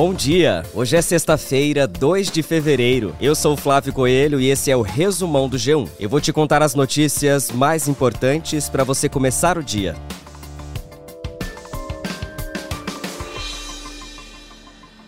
Bom dia! Hoje é sexta-feira, 2 de fevereiro. Eu sou Flávio Coelho e esse é o resumão do G1. Eu vou te contar as notícias mais importantes para você começar o dia.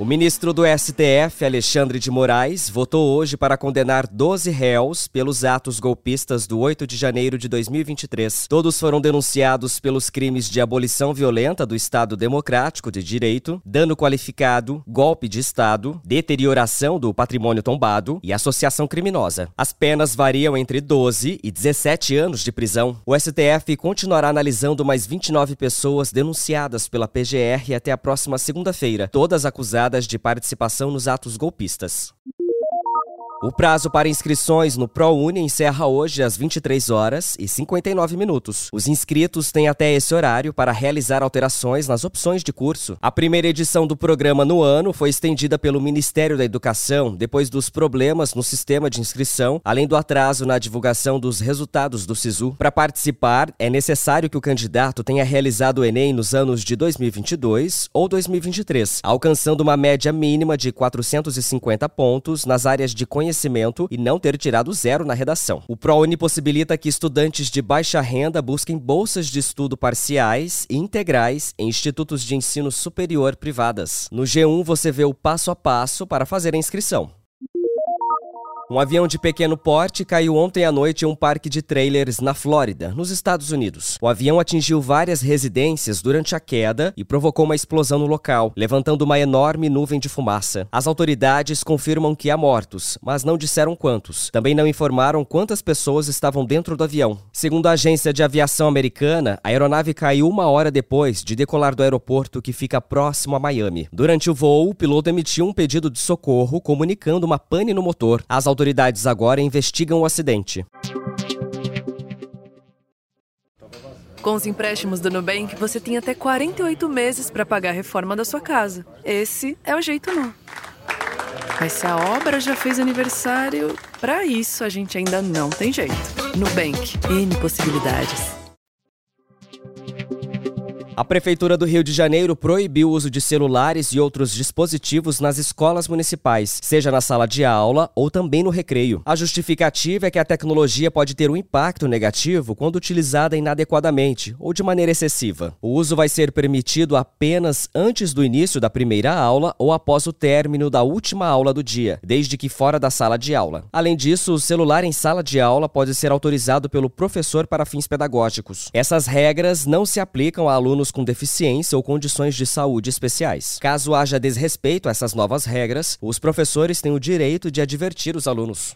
O ministro do STF, Alexandre de Moraes, votou hoje para condenar 12 réus pelos atos golpistas do 8 de janeiro de 2023. Todos foram denunciados pelos crimes de abolição violenta do Estado Democrático de Direito, dano qualificado, golpe de Estado, deterioração do patrimônio tombado e associação criminosa. As penas variam entre 12 e 17 anos de prisão. O STF continuará analisando mais 29 pessoas denunciadas pela PGR até a próxima segunda-feira, todas acusadas de participação nos atos golpistas. O prazo para inscrições no ProUni encerra hoje às 23 horas e 59 minutos. Os inscritos têm até esse horário para realizar alterações nas opções de curso. A primeira edição do programa no ano foi estendida pelo Ministério da Educação depois dos problemas no sistema de inscrição, além do atraso na divulgação dos resultados do SISU. Para participar, é necessário que o candidato tenha realizado o Enem nos anos de 2022 ou 2023, alcançando uma média mínima de 450 pontos nas áreas de conhecimento conhecimento e não ter tirado zero na redação. O ProUni possibilita que estudantes de baixa renda busquem bolsas de estudo parciais e integrais em institutos de ensino superior privadas. No G1 você vê o passo a passo para fazer a inscrição. Um avião de pequeno porte caiu ontem à noite em um parque de trailers na Flórida, nos Estados Unidos. O avião atingiu várias residências durante a queda e provocou uma explosão no local, levantando uma enorme nuvem de fumaça. As autoridades confirmam que há mortos, mas não disseram quantos. Também não informaram quantas pessoas estavam dentro do avião. Segundo a agência de aviação americana, a aeronave caiu uma hora depois de decolar do aeroporto que fica próximo a Miami. Durante o voo, o piloto emitiu um pedido de socorro comunicando uma pane no motor. As autoridades agora investigam o acidente. Com os empréstimos do Nubank, você tem até 48 meses para pagar a reforma da sua casa. Esse é o jeito não. Mas se a obra já fez aniversário, para isso a gente ainda não tem jeito. Nubank, N possibilidades. A Prefeitura do Rio de Janeiro proibiu o uso de celulares e outros dispositivos nas escolas municipais, seja na sala de aula ou também no recreio. A justificativa é que a tecnologia pode ter um impacto negativo quando utilizada inadequadamente ou de maneira excessiva. O uso vai ser permitido apenas antes do início da primeira aula ou após o término da última aula do dia, desde que fora da sala de aula. Além disso, o celular em sala de aula pode ser autorizado pelo professor para fins pedagógicos. Essas regras não se aplicam a alunos com deficiência ou condições de saúde especiais. Caso haja desrespeito a essas novas regras, os professores têm o direito de advertir os alunos.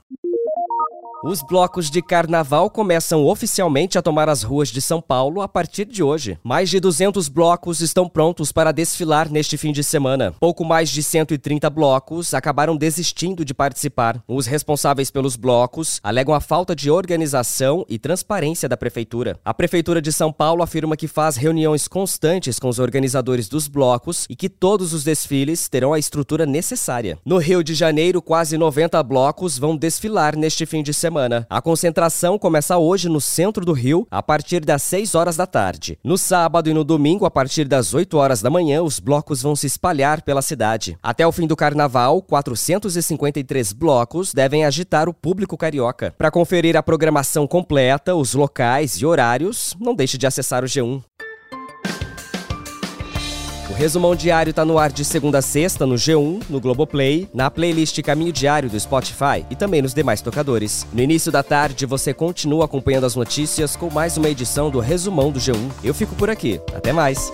Os blocos de carnaval começam oficialmente a tomar as ruas de São Paulo a partir de hoje. Mais de 200 blocos estão prontos para desfilar neste fim de semana. Pouco mais de 130 blocos acabaram desistindo de participar. Os responsáveis pelos blocos alegam a falta de organização e transparência da prefeitura. A prefeitura de São Paulo afirma que faz reuniões constantes com os organizadores dos blocos e que todos os desfiles terão a estrutura necessária. No Rio de Janeiro, quase 90 blocos vão desfilar neste fim de semana semana. A concentração começa hoje no centro do Rio, a partir das 6 horas da tarde. No sábado e no domingo, a partir das 8 horas da manhã, os blocos vão se espalhar pela cidade. Até o fim do carnaval, 453 blocos devem agitar o público carioca. Para conferir a programação completa, os locais e horários, não deixe de acessar o G1. Resumão diário está no ar de segunda a sexta no G1, no Globoplay, na playlist Caminho Diário do Spotify e também nos demais tocadores. No início da tarde, você continua acompanhando as notícias com mais uma edição do Resumão do G1. Eu fico por aqui. Até mais!